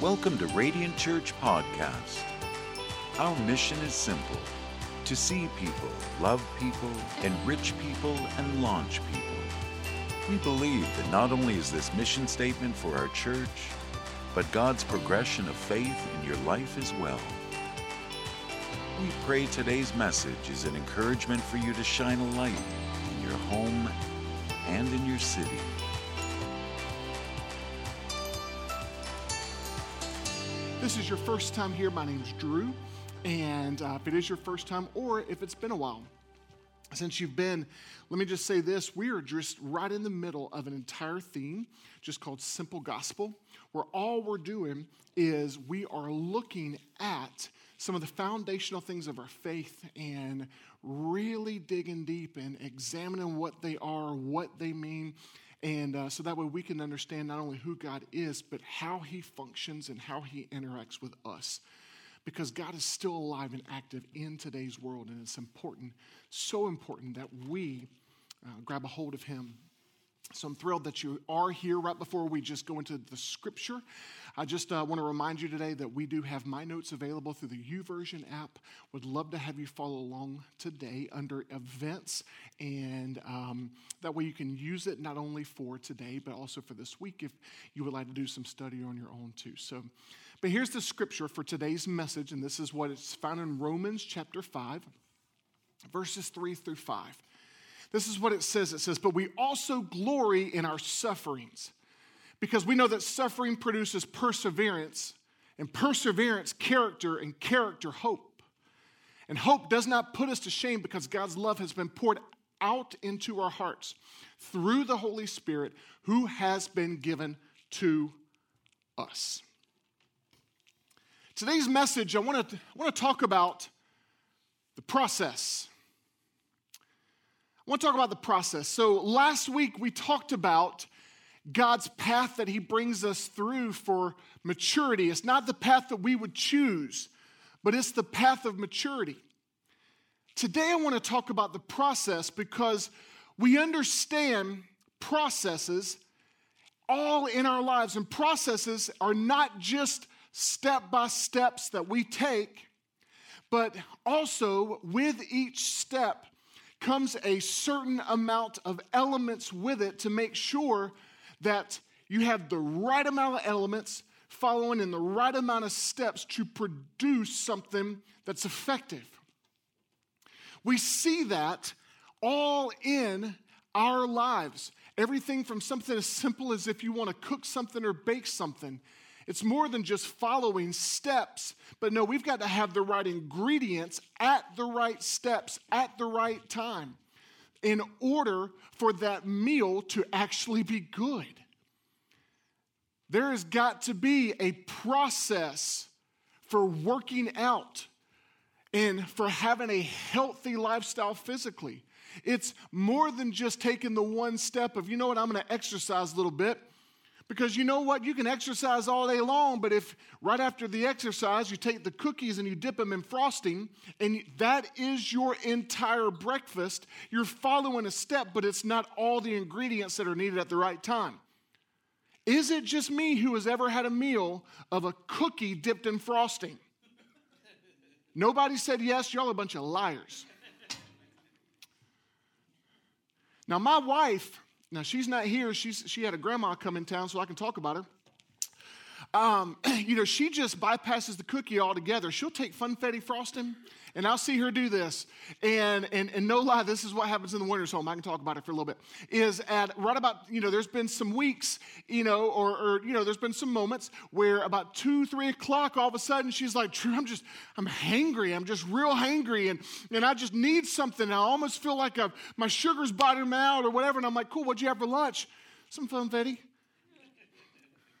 Welcome to Radiant Church Podcast. Our mission is simple to see people, love people, enrich people, and launch people. We believe that not only is this mission statement for our church, but God's progression of faith in your life as well. We pray today's message is an encouragement for you to shine a light in your home and in your city. This is your first time here, my name's Drew. And uh, if it is your first time, or if it's been a while since you've been, let me just say this we are just right in the middle of an entire theme just called Simple Gospel, where all we're doing is we are looking at some of the foundational things of our faith and really digging deep and examining what they are, what they mean, and uh, so that way we can understand not only who God is, but how he functions and how he interacts with us. Because God is still alive and active in today's world, and it's important, so important that we uh, grab a hold of him so I'm thrilled that you are here right before we just go into the scripture. I just uh, want to remind you today that we do have my notes available through the YouVersion app. Would love to have you follow along today under events, and um, that way you can use it not only for today but also for this week if you would like to do some study on your own too. So, but here's the scripture for today's message, and this is what it's found in Romans chapter five, verses three through five. This is what it says it says, But we also glory in our sufferings, because we know that suffering produces perseverance, and perseverance, character, and character, hope. And hope does not put us to shame because God's love has been poured out into our hearts through the Holy Spirit who has been given to us. Today's message, I want to, I want to talk about the process I want to talk about the process. So, last week we talked about God's path that He brings us through for maturity. It's not the path that we would choose, but it's the path of maturity. Today I want to talk about the process because we understand processes all in our lives, and processes are not just step by steps that we take, but also with each step comes a certain amount of elements with it to make sure that you have the right amount of elements following in the right amount of steps to produce something that's effective. We see that all in our lives. Everything from something as simple as if you want to cook something or bake something it's more than just following steps, but no, we've got to have the right ingredients at the right steps at the right time in order for that meal to actually be good. There has got to be a process for working out and for having a healthy lifestyle physically. It's more than just taking the one step of, you know what, I'm going to exercise a little bit. Because you know what? You can exercise all day long, but if right after the exercise you take the cookies and you dip them in frosting, and that is your entire breakfast, you're following a step, but it's not all the ingredients that are needed at the right time. Is it just me who has ever had a meal of a cookie dipped in frosting? Nobody said yes, y'all a bunch of liars. Now, my wife now, she's not here. She's, she had a grandma come in town, so I can talk about her. Um, you know, she just bypasses the cookie altogether. She'll take funfetti frosting, and I'll see her do this. And, and, and no lie, this is what happens in the winter's home. I can talk about it for a little bit. Is at right about, you know, there's been some weeks, you know, or, or you know, there's been some moments where about two, three o'clock, all of a sudden she's like, Drew, I'm just, I'm hangry. I'm just real hangry, and, and I just need something. I almost feel like I've, my sugar's bottoming out or whatever. And I'm like, cool, what'd you have for lunch? Some funfetti.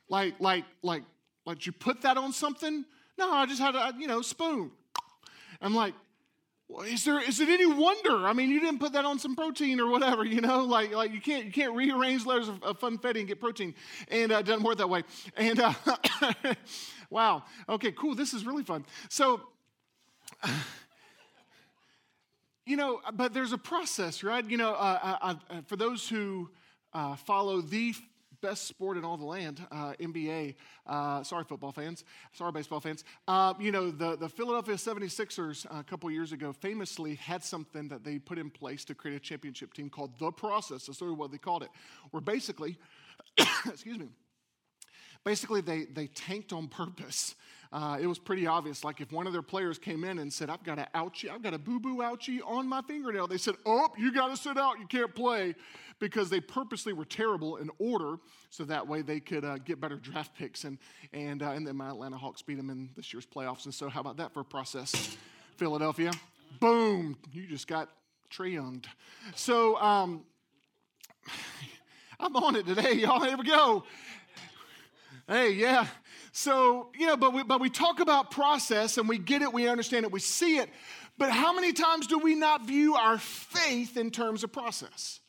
Like, like, like, like you put that on something? No, I just had a, you know, spoon. I'm like, well, is there is it any wonder? I mean, you didn't put that on some protein or whatever, you know, like like you can't you can't rearrange layers of, of funfetti and get protein, and uh, it doesn't work that way. And uh, wow, okay, cool. This is really fun. So. You know, but there's a process, right? You know, uh, I, I, for those who uh, follow the best sport in all the land, uh, NBA. Uh, sorry, football fans. Sorry, baseball fans. Uh, you know, the, the Philadelphia 76ers uh, a couple years ago famously had something that they put in place to create a championship team called The Process. That's sort of what they called it. Where basically, excuse me, basically they, they tanked on purpose uh, it was pretty obvious. Like if one of their players came in and said, I've got an ouchie, I've got a boo boo ouchie on my fingernail, they said, Oh, you got to sit out, you can't play, because they purposely were terrible in order so that way they could uh, get better draft picks. And, and, uh, and then my Atlanta Hawks beat them in this year's playoffs. And so, how about that for a process? Philadelphia, boom, you just got Younged. So, um, I'm on it today, y'all. Here we go. Hey, yeah. So, you know, but we, but we talk about process and we get it, we understand it, we see it. But how many times do we not view our faith in terms of process?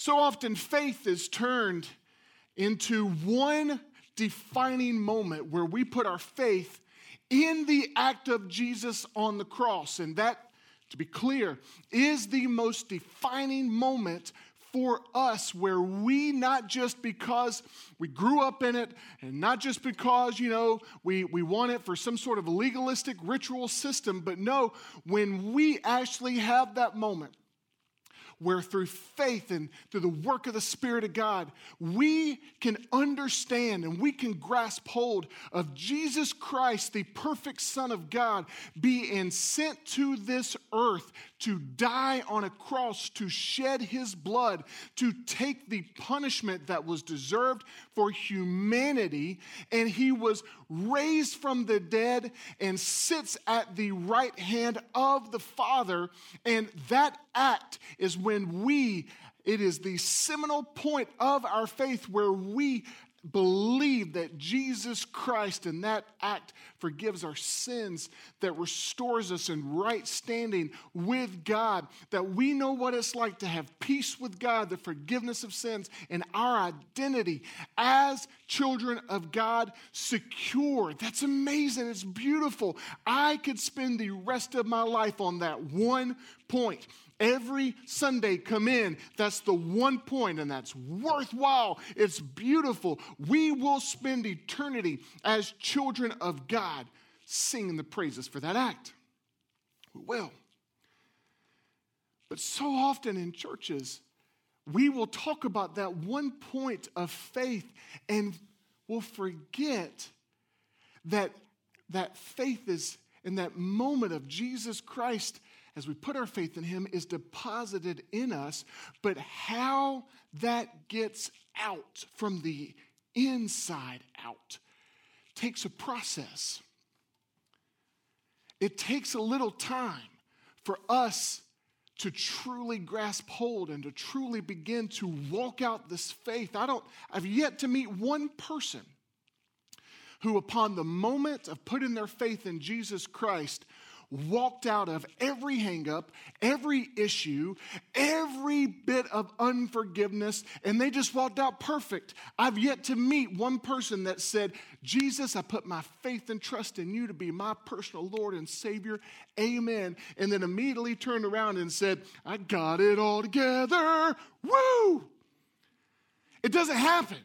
So often, faith is turned into one defining moment where we put our faith in the act of Jesus on the cross. And that, to be clear, is the most defining moment for us where we not just because we grew up in it and not just because you know we, we want it for some sort of legalistic ritual system but no when we actually have that moment where through faith and through the work of the Spirit of God, we can understand and we can grasp hold of Jesus Christ, the perfect Son of God, being sent to this earth to die on a cross, to shed his blood, to take the punishment that was deserved for humanity. And he was raised from the dead and sits at the right hand of the Father. And that act is when we, it is the seminal point of our faith where we believe that Jesus Christ and that act forgives our sins, that restores us in right standing with God, that we know what it's like to have peace with God, the forgiveness of sins, and our identity as children of God secure. That's amazing. It's beautiful. I could spend the rest of my life on that one point every Sunday come in. That's the one point, and that's worthwhile. It's beautiful. We will spend eternity as children of God singing the praises for that act. We will. But so often in churches, we will talk about that one point of faith and we'll forget that that faith is in that moment of Jesus Christ as we put our faith in Him, is deposited in us, but how that gets out from the inside out takes a process. It takes a little time for us to truly grasp hold and to truly begin to walk out this faith. I don't, I've yet to meet one person who, upon the moment of putting their faith in Jesus Christ, walked out of every hangup, every issue, every bit of unforgiveness, and they just walked out perfect. I've yet to meet one person that said, Jesus, I put my faith and trust in you to be my personal Lord and Savior. Amen. And then immediately turned around and said, I got it all together. Woo! It doesn't happen.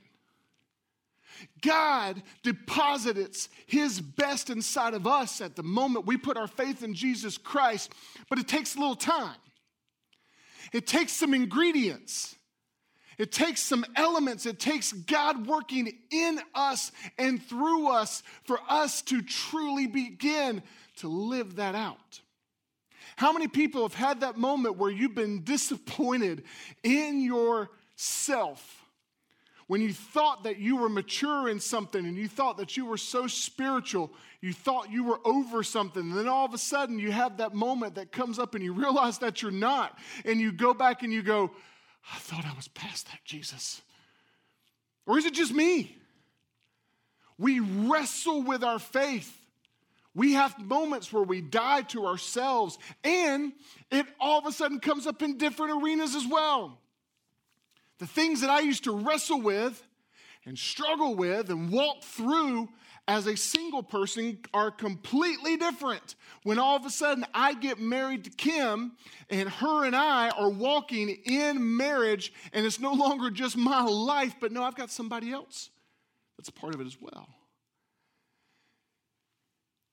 God deposits His best inside of us at the moment we put our faith in Jesus Christ, but it takes a little time. It takes some ingredients. It takes some elements. It takes God working in us and through us for us to truly begin to live that out. How many people have had that moment where you've been disappointed in yourself? When you thought that you were mature in something and you thought that you were so spiritual, you thought you were over something, and then all of a sudden you have that moment that comes up and you realize that you're not, and you go back and you go, I thought I was past that, Jesus. Or is it just me? We wrestle with our faith. We have moments where we die to ourselves, and it all of a sudden comes up in different arenas as well. The things that I used to wrestle with and struggle with and walk through as a single person are completely different. When all of a sudden I get married to Kim and her and I are walking in marriage and it's no longer just my life, but no, I've got somebody else that's part of it as well.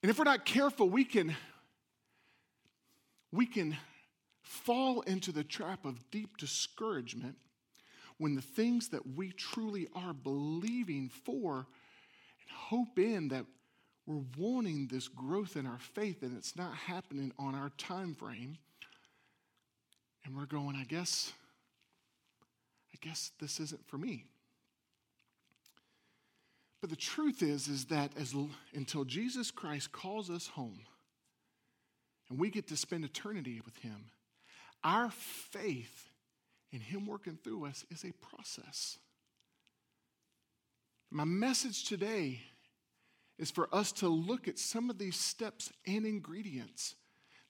And if we're not careful, we can we can fall into the trap of deep discouragement when the things that we truly are believing for and hope in that we're wanting this growth in our faith and it's not happening on our time frame and we're going i guess i guess this isn't for me. But the truth is is that as until jesus christ calls us home and we get to spend eternity with him our faith and Him working through us is a process. My message today is for us to look at some of these steps and ingredients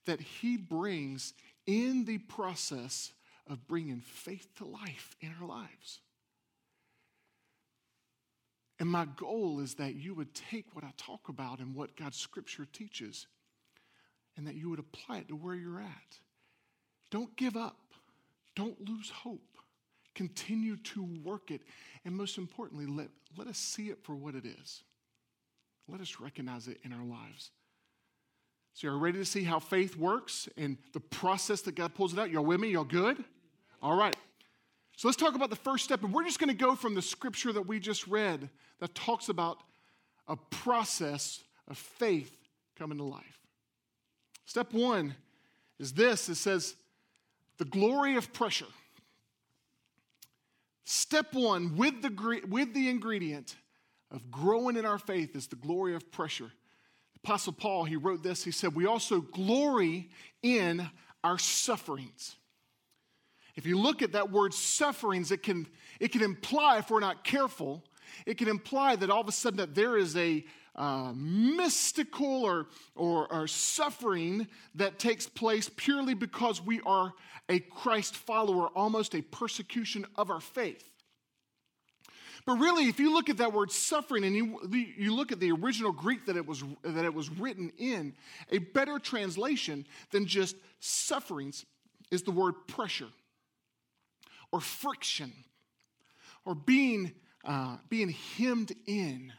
that He brings in the process of bringing faith to life in our lives. And my goal is that you would take what I talk about and what God's scripture teaches and that you would apply it to where you're at. Don't give up. Don't lose hope. Continue to work it. And most importantly, let, let us see it for what it is. Let us recognize it in our lives. So, you're ready to see how faith works and the process that God pulls it out? Y'all with me? Y'all good? All right. So, let's talk about the first step. And we're just going to go from the scripture that we just read that talks about a process of faith coming to life. Step one is this it says, the glory of pressure. Step one with the, with the ingredient of growing in our faith is the glory of pressure. Apostle Paul, he wrote this. He said, We also glory in our sufferings. If you look at that word sufferings, it can, it can imply, if we're not careful, it can imply that all of a sudden that there is a, uh, mystical or, or, or suffering that takes place purely because we are a Christ follower, almost a persecution of our faith. But really, if you look at that word suffering and you, you look at the original Greek that it, was, that it was written in, a better translation than just sufferings is the word pressure or friction or being, uh, being hemmed in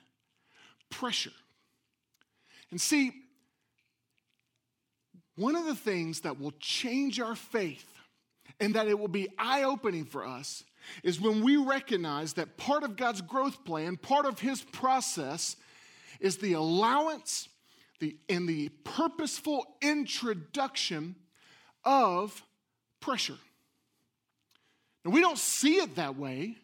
pressure. And see, one of the things that will change our faith and that it will be eye opening for us is when we recognize that part of God's growth plan, part of His process, is the allowance the, and the purposeful introduction of pressure. Now, we don't see it that way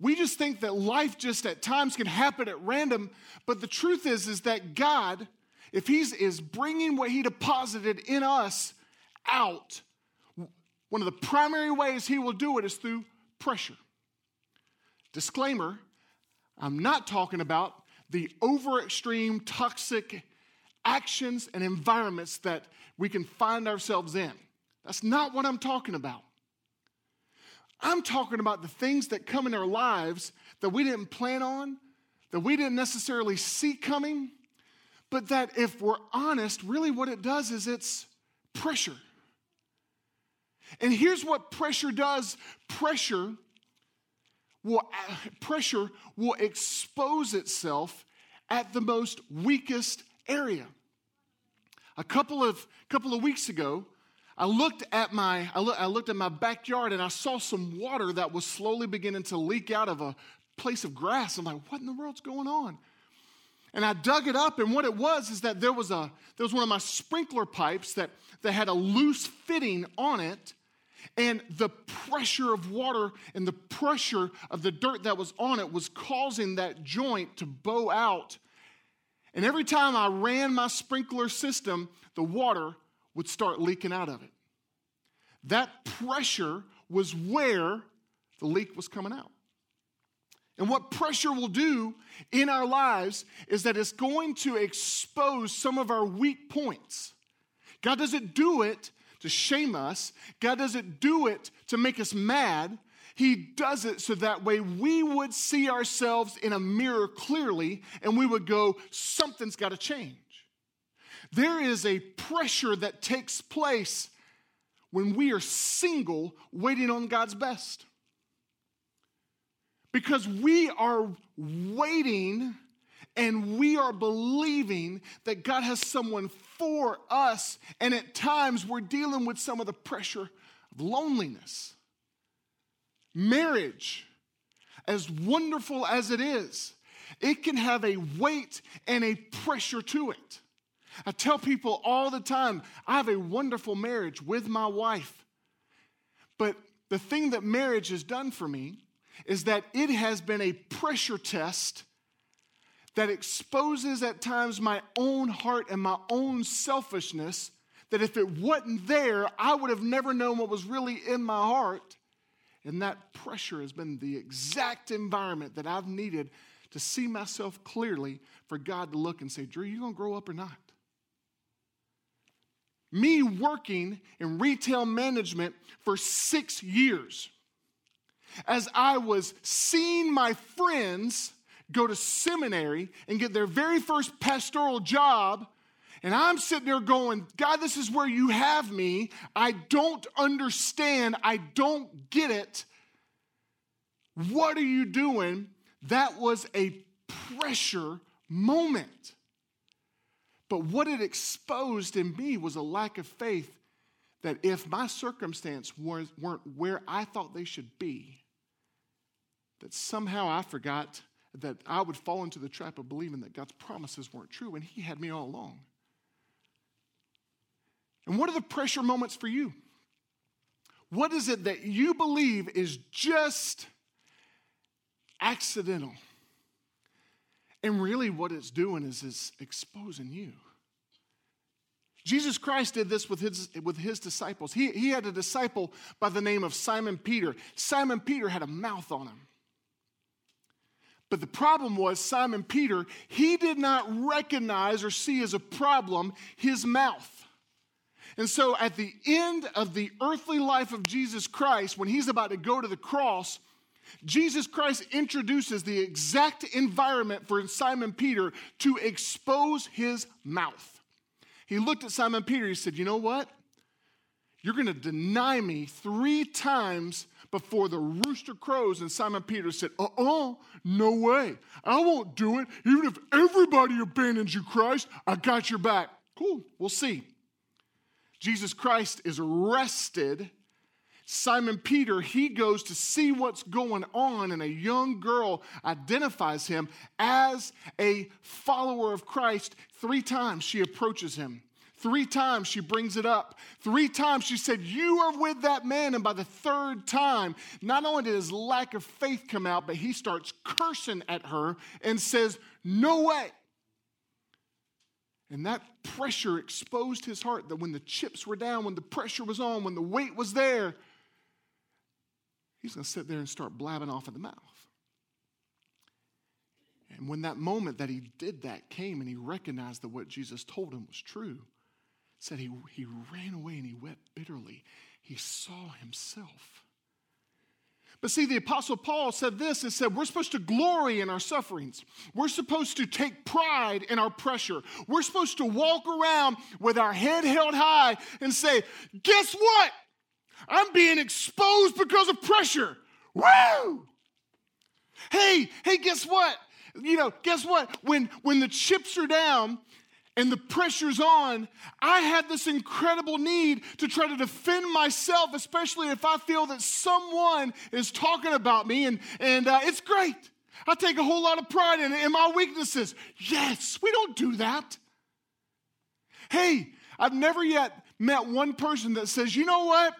we just think that life just at times can happen at random, but the truth is is that God, if he's is bringing what he deposited in us out, one of the primary ways he will do it is through pressure. Disclaimer, I'm not talking about the over extreme toxic actions and environments that we can find ourselves in. That's not what I'm talking about. I'm talking about the things that come in our lives that we didn't plan on, that we didn't necessarily see coming, but that if we're honest, really what it does is it's pressure. And here's what pressure does pressure will, pressure will expose itself at the most weakest area. A couple of, couple of weeks ago, I looked at my I, look, I looked at my backyard and I saw some water that was slowly beginning to leak out of a place of grass. I'm like, what in the world's going on? And I dug it up, and what it was is that there was a there was one of my sprinkler pipes that, that had a loose fitting on it, and the pressure of water and the pressure of the dirt that was on it was causing that joint to bow out. And every time I ran my sprinkler system, the water would start leaking out of it. That pressure was where the leak was coming out. And what pressure will do in our lives is that it's going to expose some of our weak points. God doesn't do it to shame us, God doesn't do it to make us mad. He does it so that way we would see ourselves in a mirror clearly and we would go, something's got to change. There is a pressure that takes place when we are single, waiting on God's best. Because we are waiting and we are believing that God has someone for us, and at times we're dealing with some of the pressure of loneliness. Marriage, as wonderful as it is, it can have a weight and a pressure to it. I tell people all the time I have a wonderful marriage with my wife. But the thing that marriage has done for me is that it has been a pressure test that exposes at times my own heart and my own selfishness. That if it wasn't there, I would have never known what was really in my heart. And that pressure has been the exact environment that I've needed to see myself clearly for God to look and say, Drew, you gonna grow up or not? Me working in retail management for six years, as I was seeing my friends go to seminary and get their very first pastoral job. And I'm sitting there going, God, this is where you have me. I don't understand. I don't get it. What are you doing? That was a pressure moment. But what it exposed in me was a lack of faith that if my circumstance weren't where I thought they should be, that somehow I forgot that I would fall into the trap of believing that God's promises weren't true, and He had me all along. And what are the pressure moments for you? What is it that you believe is just accidental? And really, what it's doing is it's exposing you. Jesus Christ did this with his, with his disciples. He, he had a disciple by the name of Simon Peter. Simon Peter had a mouth on him. But the problem was, Simon Peter, he did not recognize or see as a problem his mouth. And so at the end of the earthly life of Jesus Christ, when he's about to go to the cross, Jesus Christ introduces the exact environment for Simon Peter to expose his mouth. He looked at Simon Peter, he said, You know what? You're going to deny me three times before the rooster crows. And Simon Peter said, Uh uh no way. I won't do it. Even if everybody abandons you, Christ, I got your back. Cool, we'll see. Jesus Christ is arrested. Simon Peter, he goes to see what's going on, and a young girl identifies him as a follower of Christ. Three times she approaches him. Three times she brings it up. Three times she said, You are with that man. And by the third time, not only did his lack of faith come out, but he starts cursing at her and says, No way. And that pressure exposed his heart that when the chips were down, when the pressure was on, when the weight was there, he's going to sit there and start blabbing off at the mouth. And when that moment that he did that came and he recognized that what Jesus told him was true, said he, he ran away and he wept bitterly. He saw himself. But see, the Apostle Paul said this and said, We're supposed to glory in our sufferings. We're supposed to take pride in our pressure. We're supposed to walk around with our head held high and say, Guess what? I'm being exposed because of pressure. Woo! Hey, hey, guess what? You know, guess what? When when the chips are down and the pressure's on, I had this incredible need to try to defend myself, especially if I feel that someone is talking about me, and, and uh, it's great. I take a whole lot of pride in, in my weaknesses. Yes, we don't do that. Hey, I've never yet met one person that says, you know what?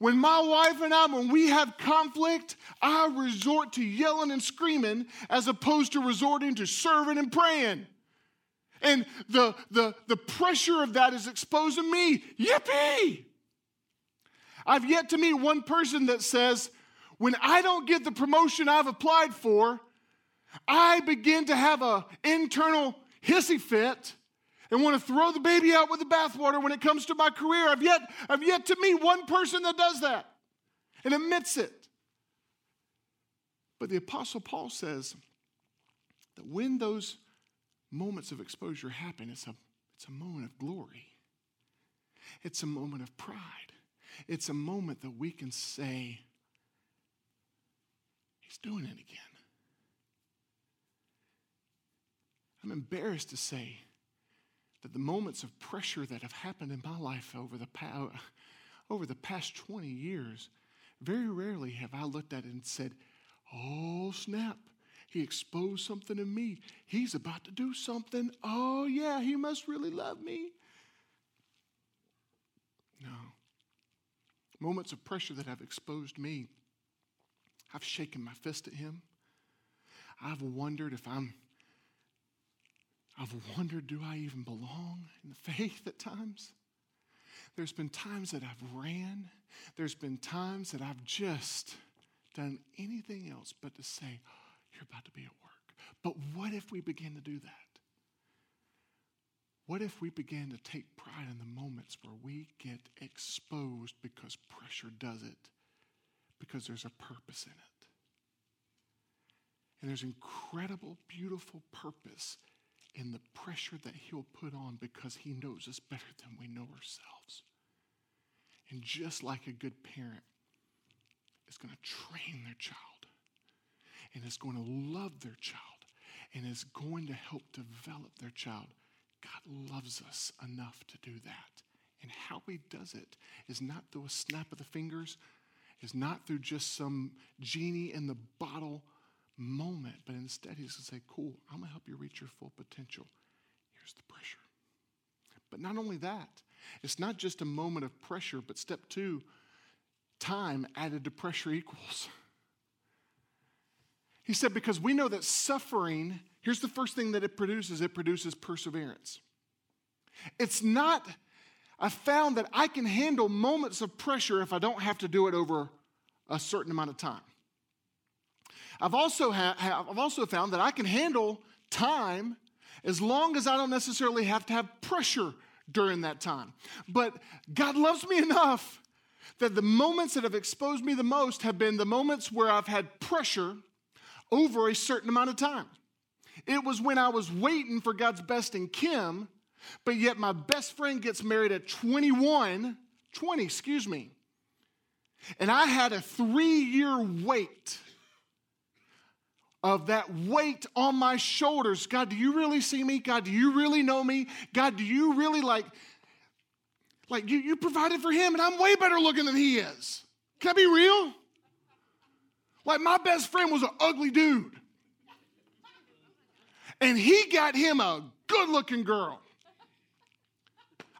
When my wife and I, when we have conflict, I resort to yelling and screaming as opposed to resorting to serving and praying. And the, the, the pressure of that is exposing me. Yippee! I've yet to meet one person that says, when I don't get the promotion I've applied for, I begin to have an internal hissy fit and want to throw the baby out with the bathwater when it comes to my career. I've yet, I've yet to meet one person that does that and admits it. But the Apostle Paul says that when those moments of exposure happen, it's a, it's a moment of glory, it's a moment of pride, it's a moment that we can say, He's doing it again. I'm embarrassed to say that the moments of pressure that have happened in my life over the, past, over the past 20 years, very rarely have I looked at it and said, Oh, snap. He exposed something in me. He's about to do something. Oh, yeah, he must really love me. No. Moments of pressure that have exposed me, I've shaken my fist at him. I've wondered if I'm I've wondered, do I even belong in the faith at times? There's been times that I've ran. There's been times that I've just done anything else but to say, You're about to be at work. But what if we begin to do that? What if we began to take pride in the moments where we get exposed because pressure does it, because there's a purpose in it? And there's incredible, beautiful purpose in the pressure that He'll put on because He knows us better than we know ourselves. And just like a good parent is going to train their child and is going to love their child and is going to help develop their child, God loves us enough to do that. And how He does it is not through a snap of the fingers, is not through just some genie in the bottle moment, but instead he's going to say, Cool, I'm going to help you reach your full potential. Here's the pressure. But not only that, it's not just a moment of pressure, but step two, time added to pressure equals. He said, Because we know that suffering, here's the first thing that it produces it produces perseverance. It's not, I found that I can handle moments of pressure if I don't have to do it over a certain amount of time. I've also, ha- I've also found that I can handle time as long as I don't necessarily have to have pressure during that time. But God loves me enough that the moments that have exposed me the most have been the moments where I've had pressure over a certain amount of time. It was when I was waiting for God's best in Kim, but yet my best friend gets married at 21, 20, excuse me. And I had a three year wait of that weight on my shoulders. God, do you really see me? God, do you really know me? God, do you really like, like you, you provided for him and I'm way better looking than he is. Can I be real? Like my best friend was an ugly dude. And he got him a good looking girl.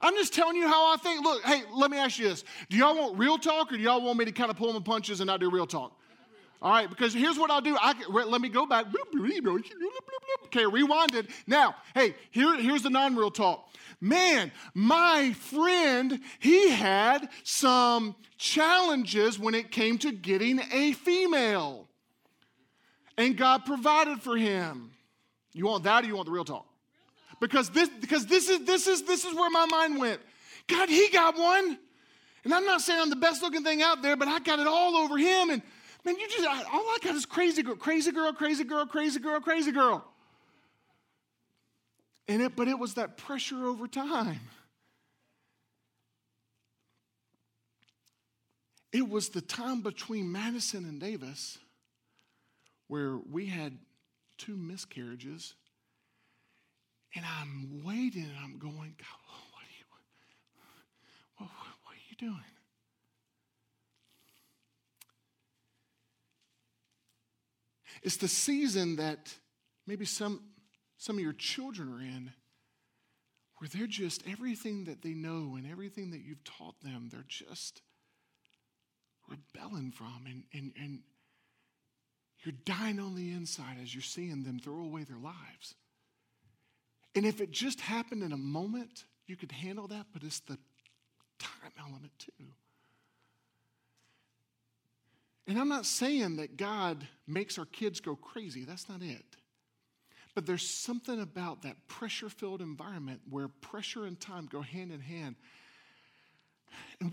I'm just telling you how I think. Look, hey, let me ask you this. Do y'all want real talk or do y'all want me to kind of pull my punches and not do real talk? All right, because here's what I'll do. I, let me go back. Okay, rewind it. Now, hey, here, here's the non real talk. Man, my friend, he had some challenges when it came to getting a female. And God provided for him. You want that or you want the real talk? Because this, because this is this is this is where my mind went. God, he got one. And I'm not saying I'm the best looking thing out there, but I got it all over him. And Man, you just, all I got is crazy girl, crazy girl, crazy girl, crazy girl, crazy girl. And it, but it was that pressure over time. It was the time between Madison and Davis where we had two miscarriages. And I'm waiting and I'm going, God, what are you, what, what are you doing? It's the season that maybe some, some of your children are in where they're just everything that they know and everything that you've taught them, they're just rebelling from. And, and, and you're dying on the inside as you're seeing them throw away their lives. And if it just happened in a moment, you could handle that, but it's the time element too. And I'm not saying that God makes our kids go crazy, that's not it. But there's something about that pressure filled environment where pressure and time go hand in hand. And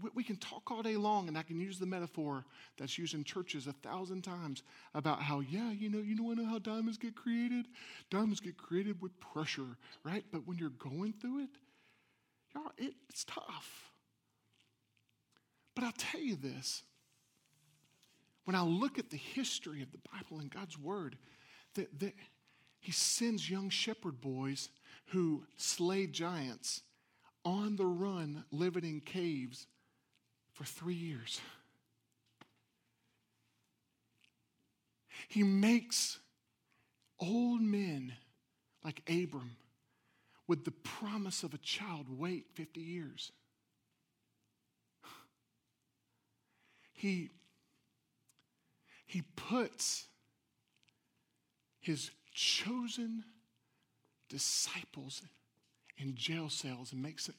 we, we can talk all day long, and I can use the metaphor that's used in churches a thousand times about how, yeah, you know, you know, know how diamonds get created? Diamonds get created with pressure, right? But when you're going through it, y'all, it, it's tough. But I'll tell you this when I look at the history of the Bible and God's Word, that, that He sends young shepherd boys who slay giants on the run, living in caves for three years. He makes old men like Abram with the promise of a child wait 50 years. He, he puts his chosen disciples in jail cells and makes it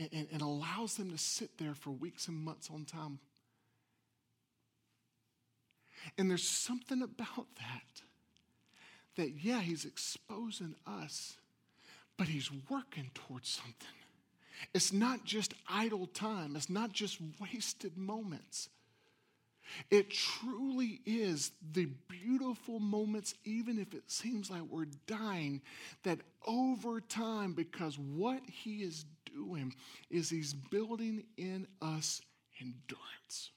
and, and, allows them to sit there for weeks and months on time. And there's something about that that, yeah, he's exposing us, but he's working towards something. It's not just idle time, it's not just wasted moments. It truly is the beautiful moments, even if it seems like we're dying, that over time, because what He is doing is He's building in us endurance.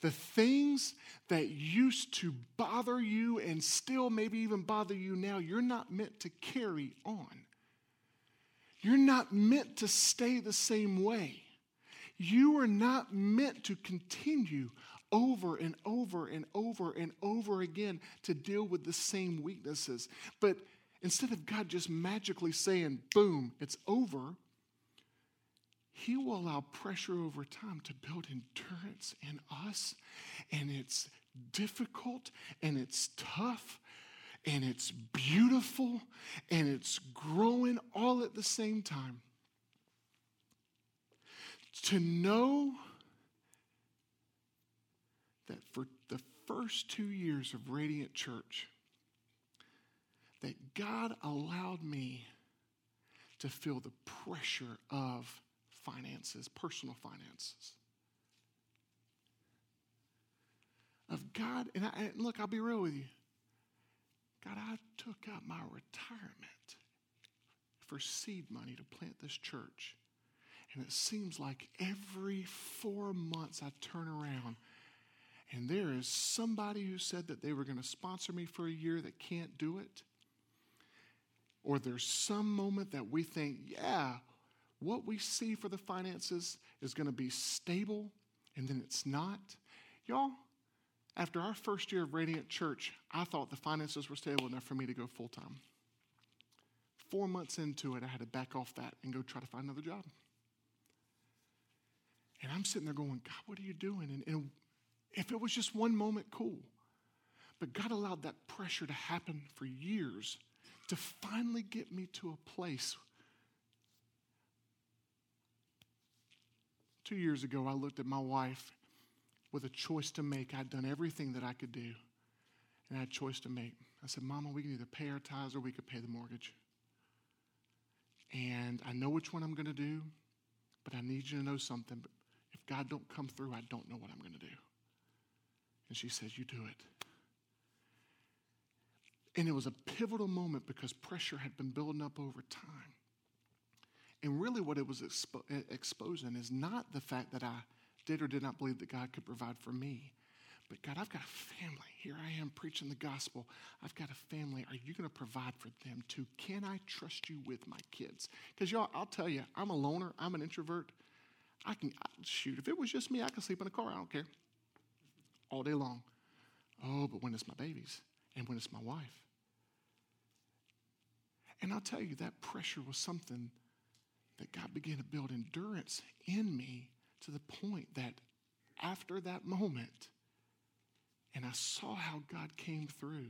The things that used to bother you and still maybe even bother you now, you're not meant to carry on. You're not meant to stay the same way. You are not meant to continue over and over and over and over again to deal with the same weaknesses. But instead of God just magically saying, boom, it's over, He will allow pressure over time to build endurance in us. And it's difficult and it's tough and it's beautiful and it's growing all at the same time to know that for the first two years of Radiant Church, that God allowed me to feel the pressure of finances, personal finances. Of God, and, I, and look, I'll be real with you. God, I took out my retirement for seed money to plant this church. And it seems like every four months I turn around and there is somebody who said that they were going to sponsor me for a year that can't do it. Or there's some moment that we think, yeah, what we see for the finances is going to be stable, and then it's not. Y'all, after our first year of Radiant Church, I thought the finances were stable enough for me to go full time. Four months into it, I had to back off that and go try to find another job. And I'm sitting there going, God, what are you doing? And, and if it was just one moment, cool. But God allowed that pressure to happen for years to finally get me to a place. Two years ago, I looked at my wife with a choice to make. I'd done everything that I could do, and I had a choice to make. I said, Mama, we can either pay our tithes or we could pay the mortgage. And I know which one I'm going to do, but I need you to know something. If God don't come through, I don't know what I'm going to do. And she says, You do it. And it was a pivotal moment because pressure had been building up over time. And really, what it was expo- exposing is not the fact that I did or did not believe that God could provide for me, but God, I've got a family. Here I am preaching the gospel. I've got a family. Are you going to provide for them too? Can I trust you with my kids? Because, y'all, I'll tell you, I'm a loner, I'm an introvert. I can shoot. If it was just me, I could sleep in a car. I don't care. All day long. Oh, but when it's my babies and when it's my wife. And I'll tell you, that pressure was something that God began to build endurance in me to the point that after that moment, and I saw how God came through,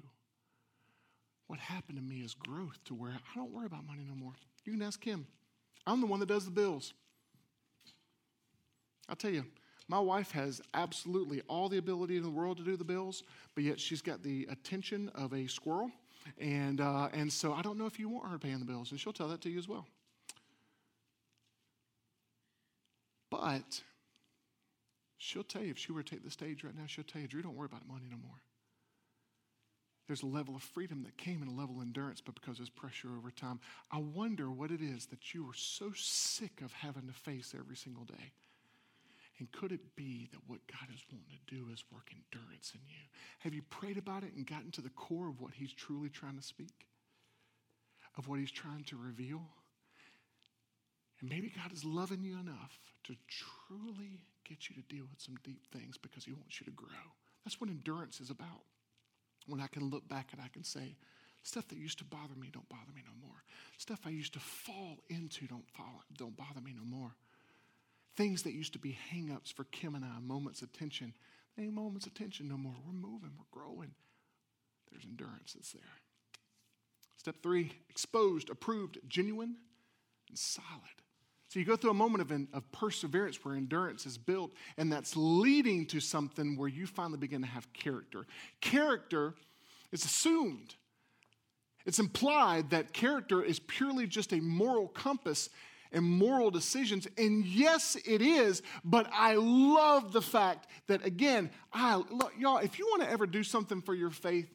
what happened to me is growth to where I don't worry about money no more. You can ask him. I'm the one that does the bills. I'll tell you, my wife has absolutely all the ability in the world to do the bills, but yet she's got the attention of a squirrel. And, uh, and so I don't know if you want her paying the bills, and she'll tell that to you as well. But she'll tell you, if she were to take the stage right now, she'll tell you, Drew, don't worry about money no more. There's a level of freedom that came and a level of endurance, but because there's pressure over time. I wonder what it is that you are so sick of having to face every single day. And could it be that what God is wanting to do is work endurance in you? Have you prayed about it and gotten to the core of what He's truly trying to speak? Of what He's trying to reveal? And maybe God is loving you enough to truly get you to deal with some deep things because He wants you to grow. That's what endurance is about. When I can look back and I can say, stuff that used to bother me don't bother me no more. Stuff I used to fall into don't, fall, don't bother me no more. Things that used to be hangups for Kim and I, moments of tension, they ain't moments of tension no more. We're moving, we're growing. There's endurance that's there. Step three exposed, approved, genuine, and solid. So you go through a moment of, of perseverance where endurance is built, and that's leading to something where you finally begin to have character. Character is assumed. It's implied that character is purely just a moral compass and moral decisions. And yes, it is, but I love the fact that, again, I, look, y'all, if you want to ever do something for your faith,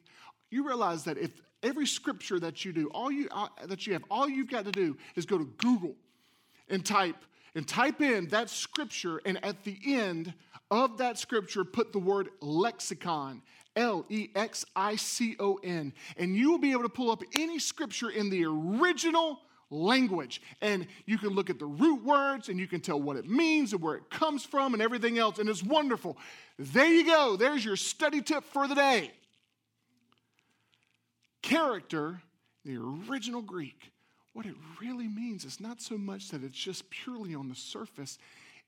you realize that if every scripture that you do, all you, uh, that you have, all you've got to do is go to Google and type and type in that scripture and at the end of that scripture put the word lexicon L E X I C O N and you will be able to pull up any scripture in the original language and you can look at the root words and you can tell what it means and where it comes from and everything else and it's wonderful. There you go. There's your study tip for the day. Character, the original Greek what it really means is not so much that it's just purely on the surface,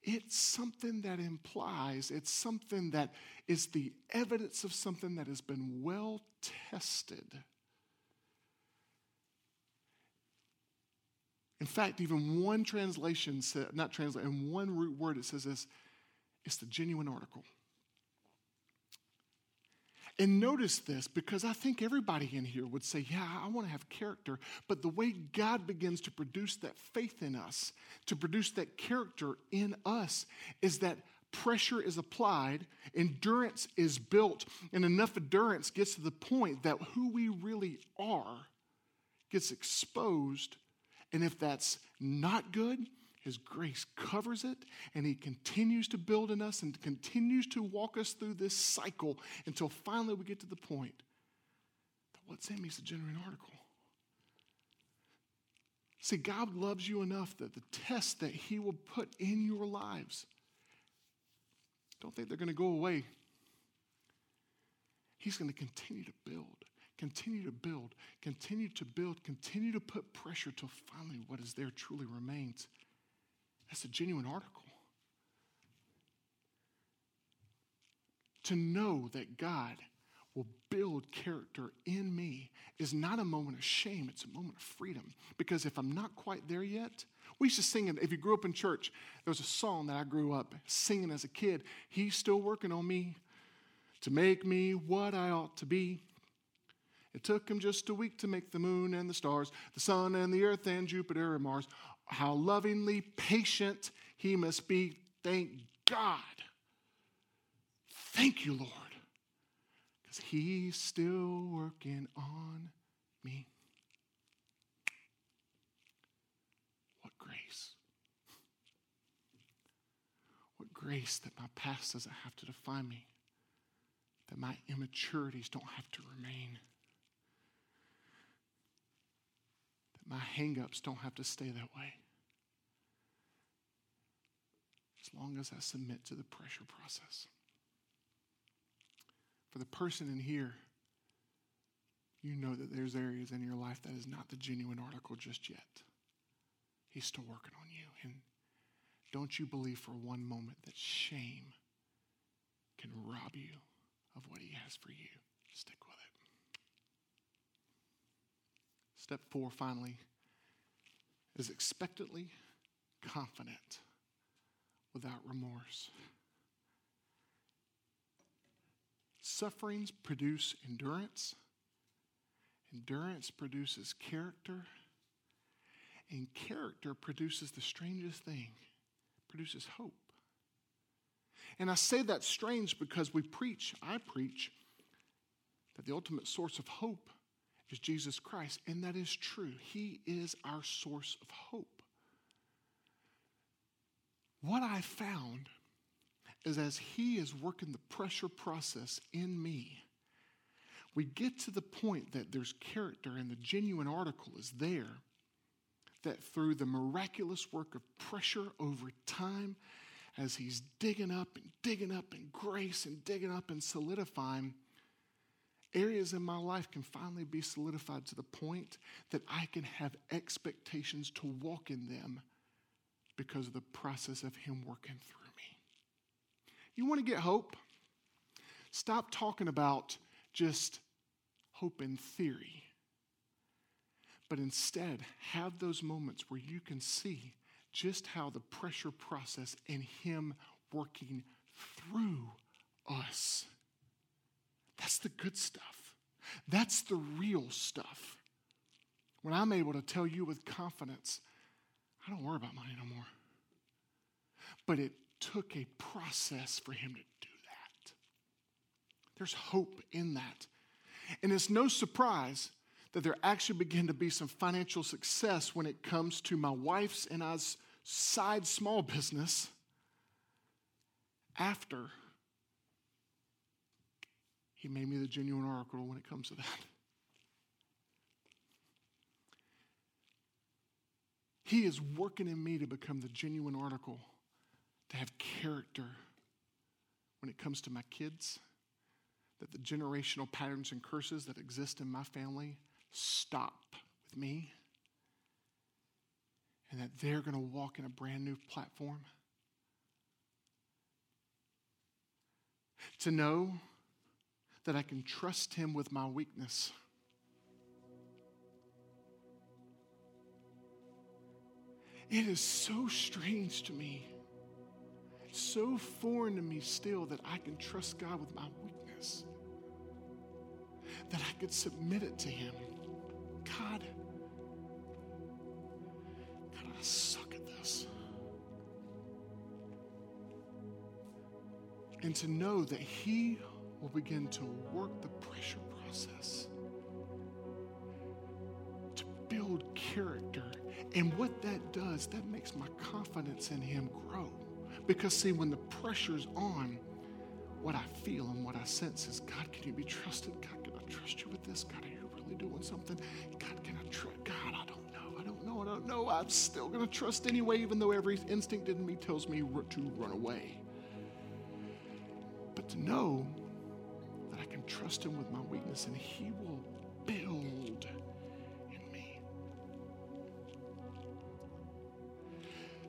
it's something that implies, it's something that is the evidence of something that has been well tested. In fact, even one translation said, not translation, one root word, it says this it's the genuine article. And notice this because I think everybody in here would say, Yeah, I want to have character. But the way God begins to produce that faith in us, to produce that character in us, is that pressure is applied, endurance is built, and enough endurance gets to the point that who we really are gets exposed. And if that's not good, his grace covers it, and He continues to build in us and continues to walk us through this cycle until finally we get to the point that what's in me is a genuine article. See, God loves you enough that the tests that He will put in your lives, don't think they're going to go away. He's going to continue to build, continue to build, continue to build, continue to put pressure till finally what is there truly remains. That's a genuine article. To know that God will build character in me is not a moment of shame, it's a moment of freedom. Because if I'm not quite there yet, we used to sing it. If you grew up in church, there was a song that I grew up singing as a kid. He's still working on me to make me what I ought to be. It took him just a week to make the moon and the stars, the sun and the earth and Jupiter and Mars how lovingly patient he must be. Thank God. Thank you, Lord. Because he's still working on me. What grace. What grace that my past doesn't have to define me, that my immaturities don't have to remain. My hangups don't have to stay that way. As long as I submit to the pressure process. For the person in here, you know that there's areas in your life that is not the genuine article just yet. He's still working on you. And don't you believe for one moment that shame can rob you of what he has for you. Stick with it. Step four, finally, is expectantly confident without remorse. Sufferings produce endurance, endurance produces character, and character produces the strangest thing produces hope. And I say that strange because we preach, I preach, that the ultimate source of hope is Jesus Christ. And that is true. He is our source of hope. What I found is as He is working the pressure process in me, we get to the point that there's character and the genuine article is there. That through the miraculous work of pressure over time, as He's digging up and digging up in grace and digging up and solidifying, areas in my life can finally be solidified to the point that I can have expectations to walk in them because of the process of Him working through me. You want to get hope? Stop talking about just hope in theory, but instead have those moments where you can see just how the pressure process and Him working through us. That's the good stuff. That's the real stuff. When I'm able to tell you with confidence, I don't worry about money no more. But it took a process for him to do that. There's hope in that. And it's no surprise that there actually began to be some financial success when it comes to my wife's and I's side small business after he made me the genuine oracle when it comes to that. He is working in me to become the genuine article, to have character when it comes to my kids, that the generational patterns and curses that exist in my family stop with me, and that they're going to walk in a brand new platform. To know that I can trust Him with my weakness. It is so strange to me, so foreign to me still, that I can trust God with my weakness, that I could submit it to Him. God, God, I suck at this. And to know that He will begin to work the pressure process to build character. And what that does, that makes my confidence in Him grow. Because, see, when the pressure's on, what I feel and what I sense is God, can you be trusted? God, can I trust you with this? God, are you really doing something? God, can I trust? God, I don't know. I don't know. I don't know. I'm still going to trust anyway, even though every instinct in me tells me to run away. But to know trust Him with my weakness, and He will build in me.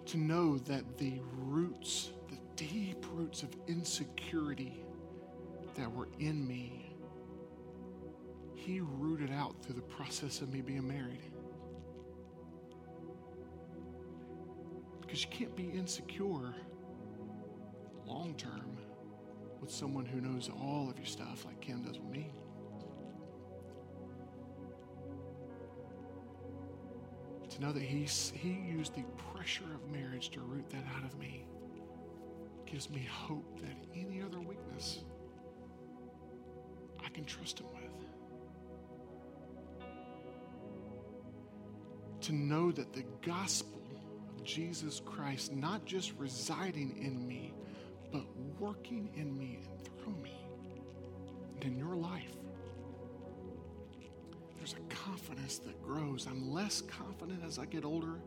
To know that the roots, the deep roots of insecurity that were in me, He rooted out through the process of me being married. Because you can't be insecure long term with someone who knows all of your stuff like Kim does with me. To know that he, he used the pressure of marriage to root that out of me gives me hope that any other weakness I can trust him with. To know that the gospel of Jesus Christ, not just residing in me, but working in me and through me and in your life. There's a confidence that grows. I'm less confident as I get older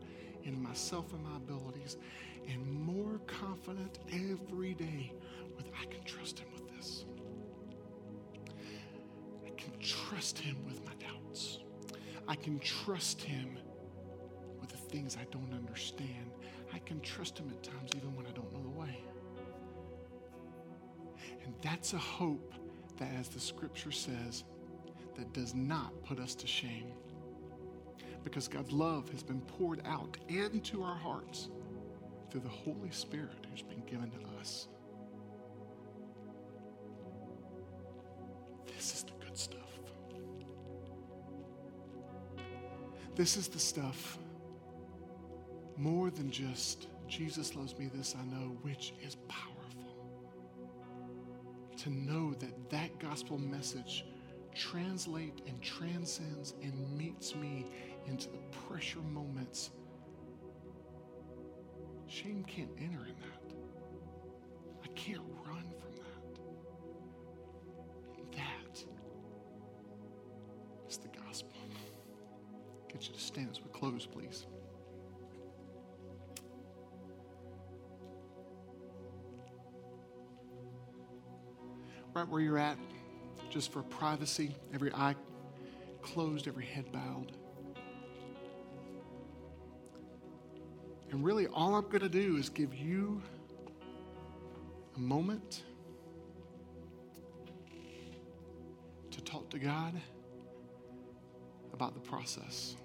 in myself and my abilities, and more confident every day with I can trust Him with this. I can trust Him with my doubts. I can trust Him with the things I don't understand. I can trust Him at times even when I don't know the way. And that's a hope that, as the scripture says, that does not put us to shame. Because God's love has been poured out into our hearts through the Holy Spirit who's been given to us. This is the good stuff. This is the stuff more than just Jesus loves me, this I know, which is powerful. To know that that gospel message translates and transcends and meets me into the pressure moments. Shame can't enter in that. I can't run from that. That is the gospel. Get you to stand as we close, please. Right where you're at, just for privacy, every eye closed, every head bowed. And really, all I'm going to do is give you a moment to talk to God about the process.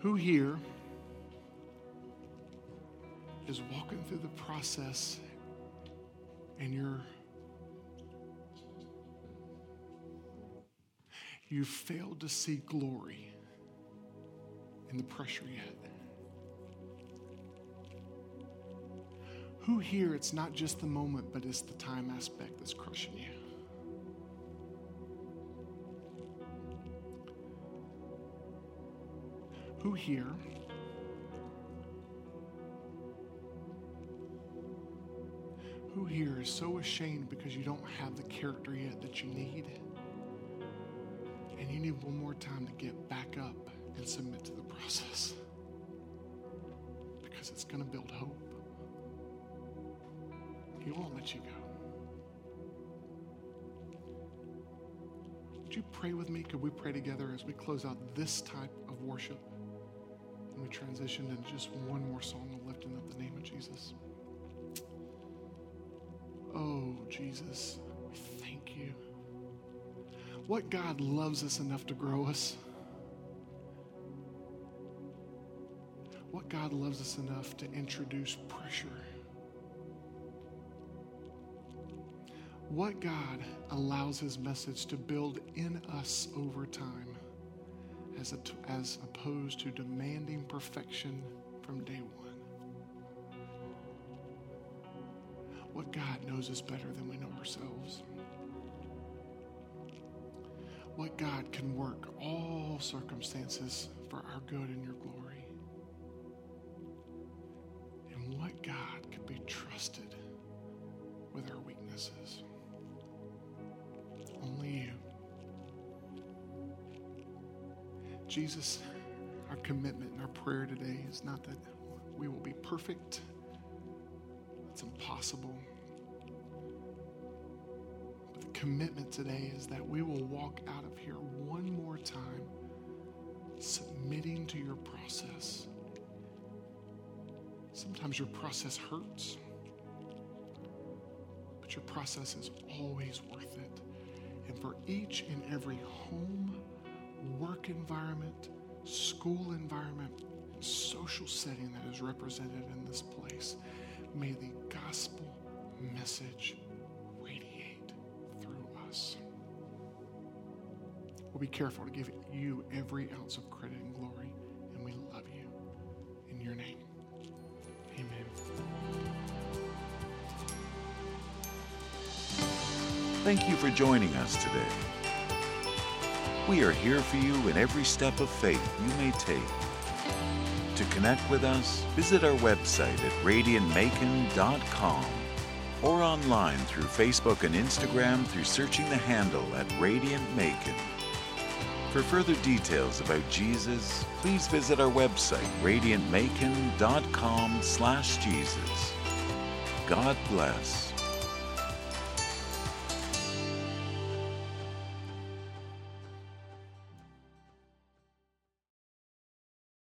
Who here? Is walking through the process and you're you've failed to see glory in the pressure yet. Who here, it's not just the moment, but it's the time aspect that's crushing you? Who here Who here is so ashamed because you don't have the character yet that you need? And you need one more time to get back up and submit to the process. Because it's going to build hope. He won't let you go. Would you pray with me? Could we pray together as we close out this type of worship? And we transition into just one more song of lifting up the name of Jesus. Oh, Jesus, we thank you. What God loves us enough to grow us? What God loves us enough to introduce pressure? What God allows His message to build in us over time as, as opposed to demanding perfection from day one? What God knows us better than we know ourselves. What God can work all circumstances for our good and your glory. And what God can be trusted with our weaknesses. Only you. Jesus, our commitment and our prayer today is not that we will be perfect it's impossible. But the commitment today is that we will walk out of here one more time submitting to your process. Sometimes your process hurts, but your process is always worth it. And for each and every home, work environment, school environment, social setting that is represented in this place, may the gospel message radiate through us. We'll be careful to give you every ounce of credit and glory, and we love you. In your name, amen. Thank you for joining us today. We are here for you in every step of faith you may take to connect with us, visit our website at radiantmacon.com or online through Facebook and Instagram through searching the handle at Radiant Macon. For further details about Jesus, please visit our website, radiantmacon.com slash Jesus. God bless.